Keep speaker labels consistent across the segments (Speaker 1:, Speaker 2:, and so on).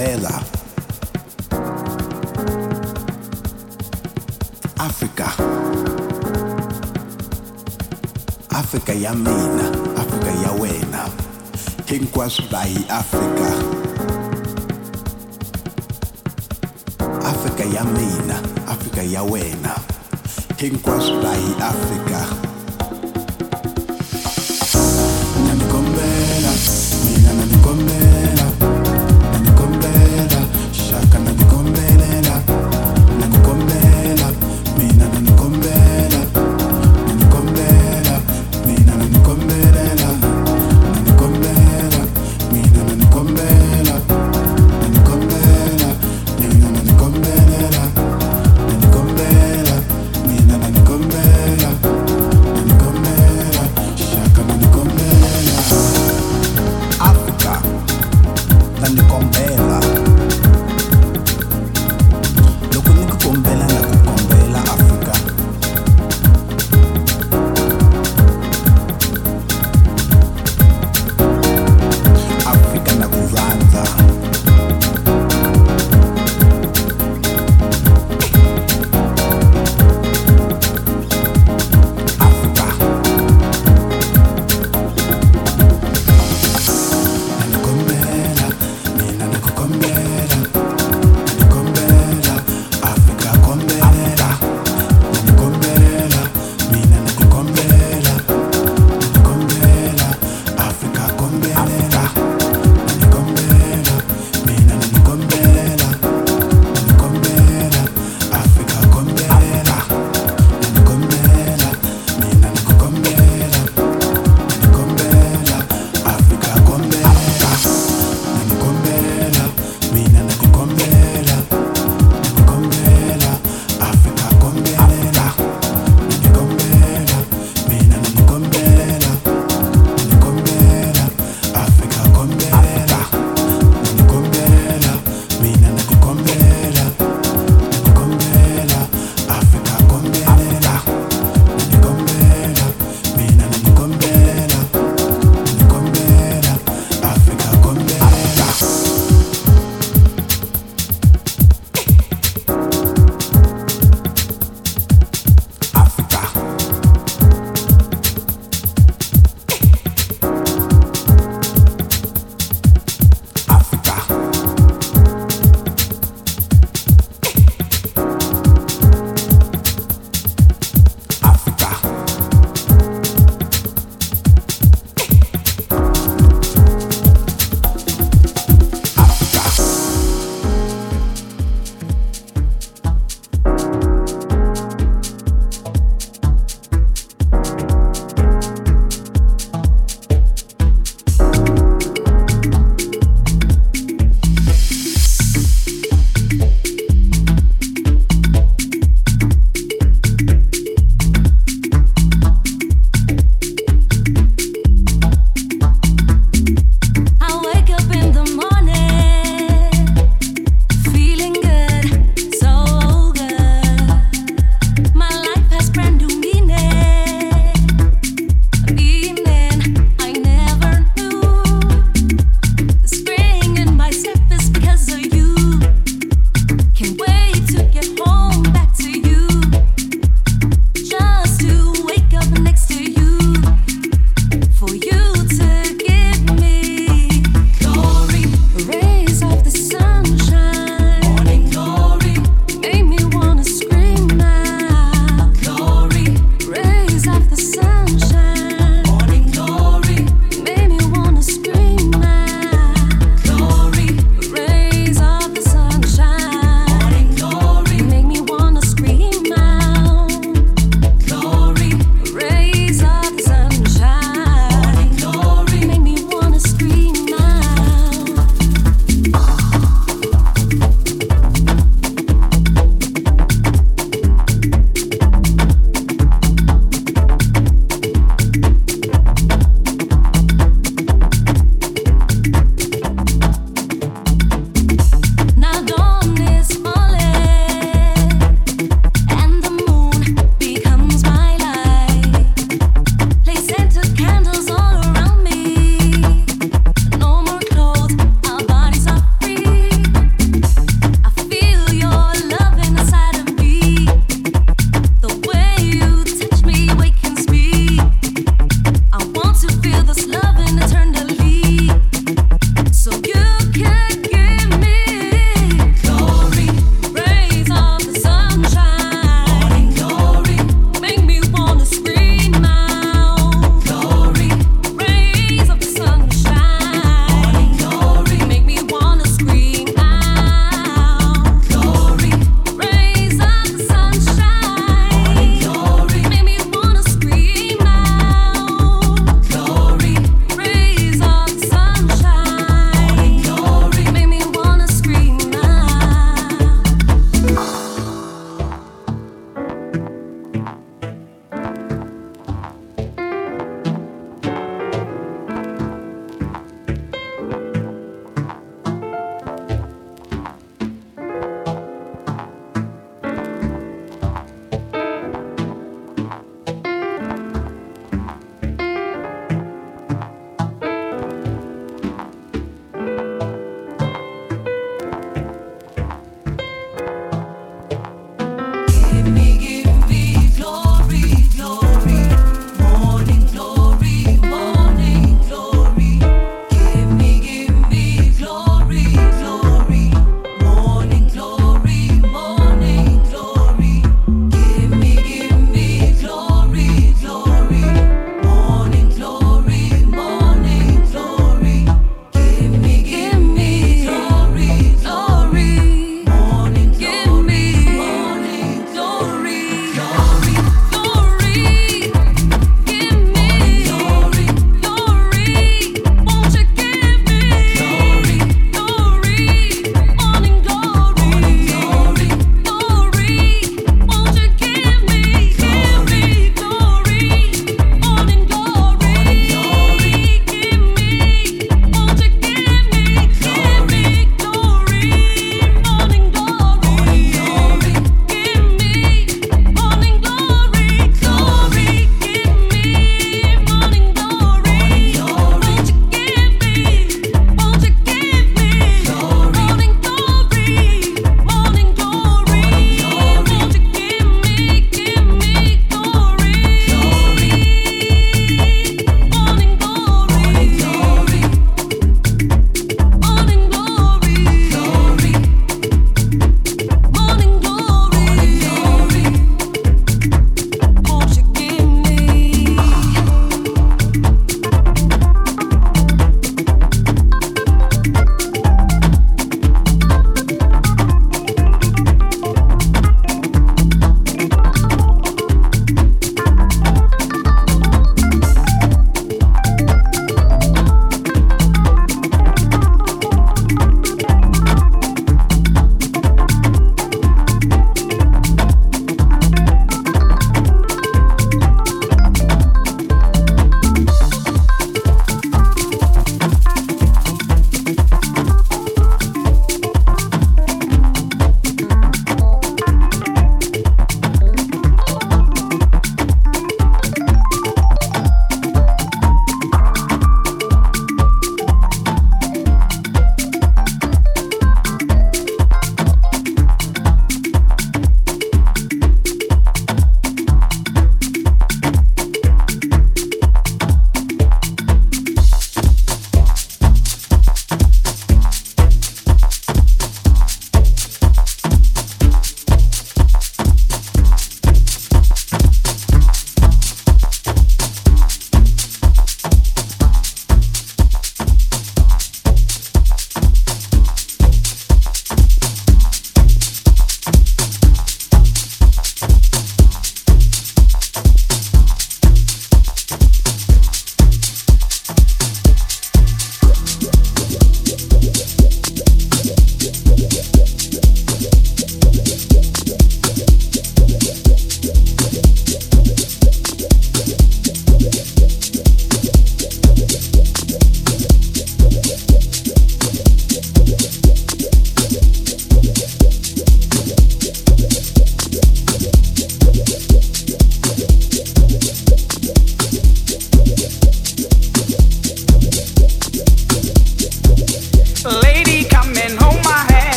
Speaker 1: bella. Africa. Africa ya mina, Africa ya wena. Hinkwaswo va hi Africa. Africa ya mina, Africa ya wena. Hinkwaswo va hi
Speaker 2: Africa.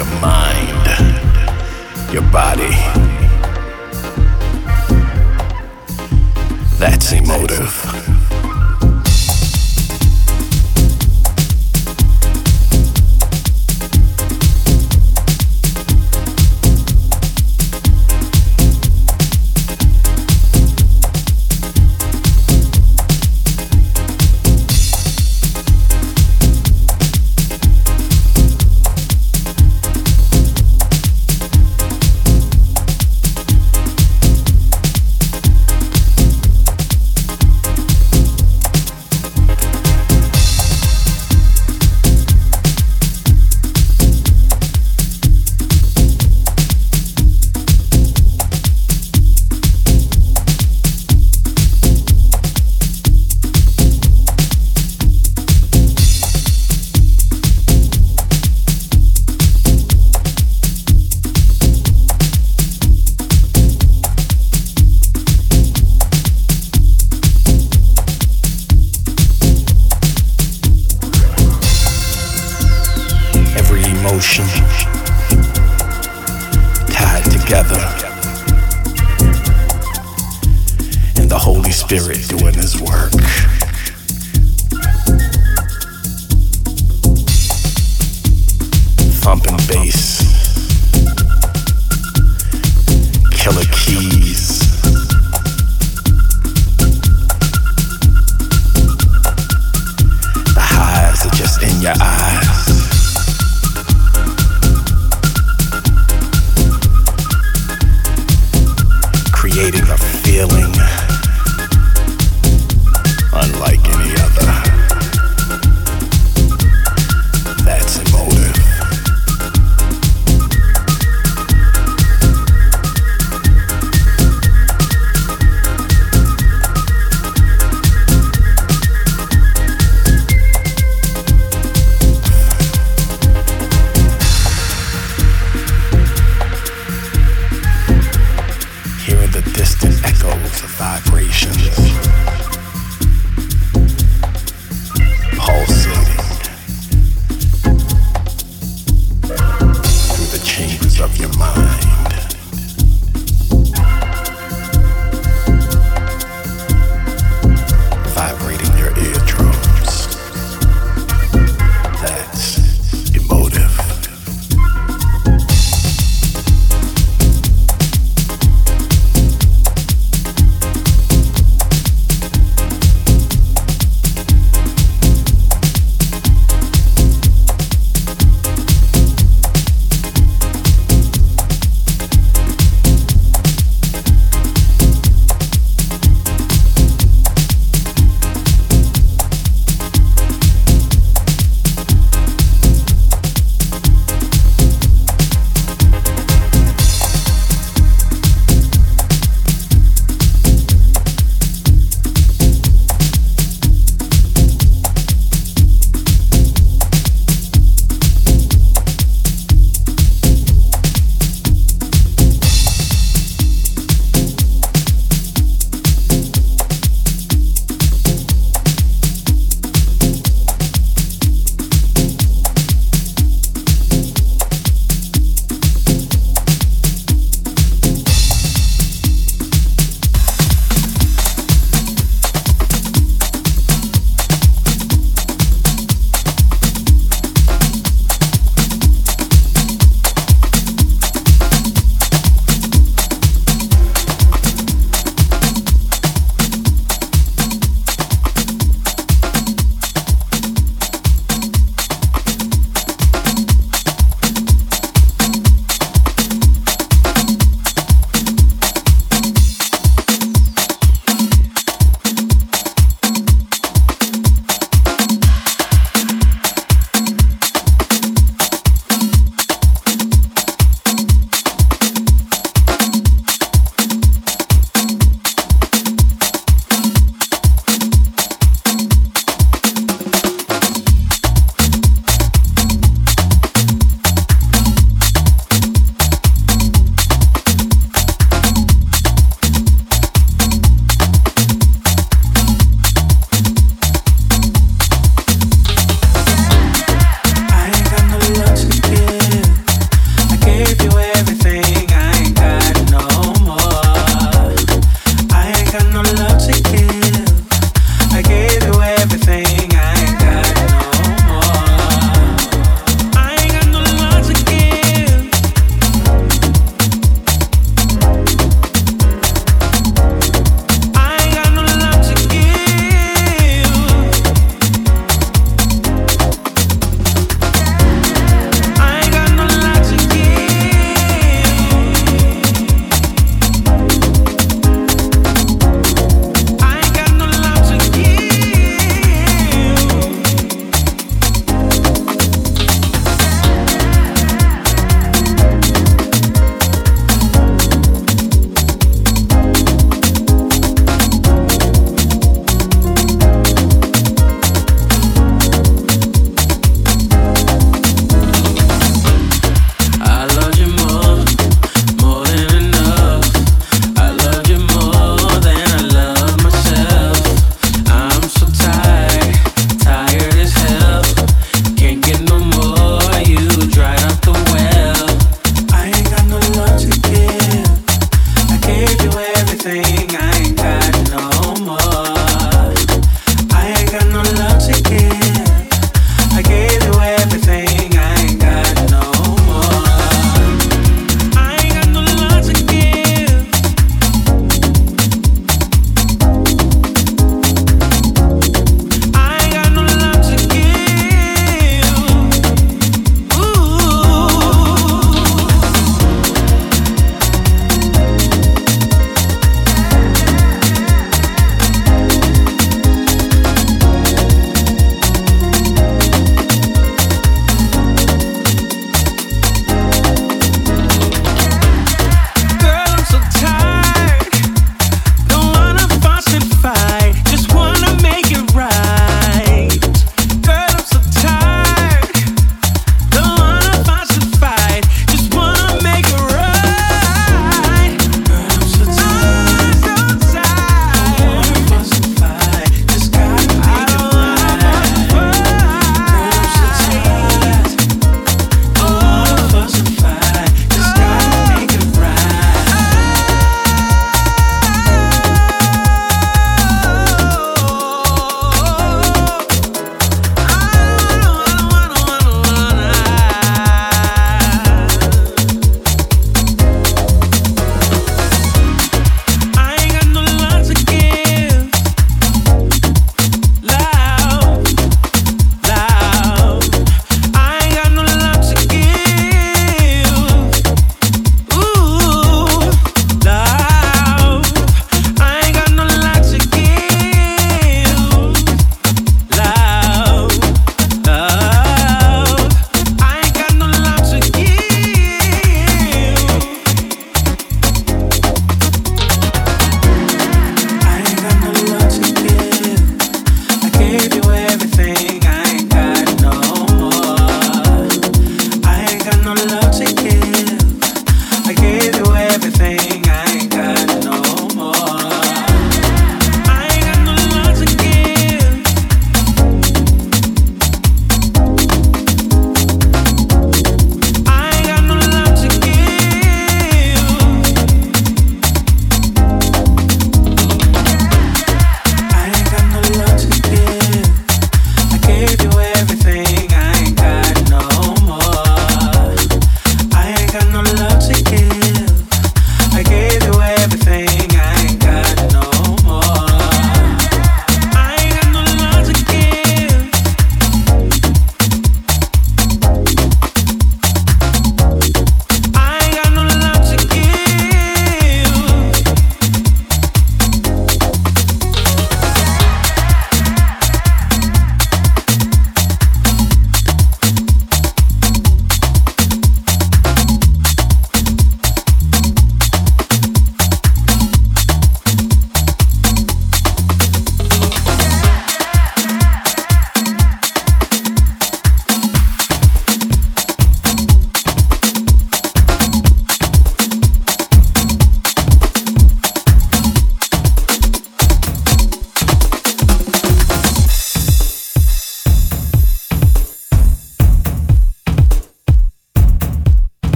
Speaker 2: Your mind, your body. That's emotive.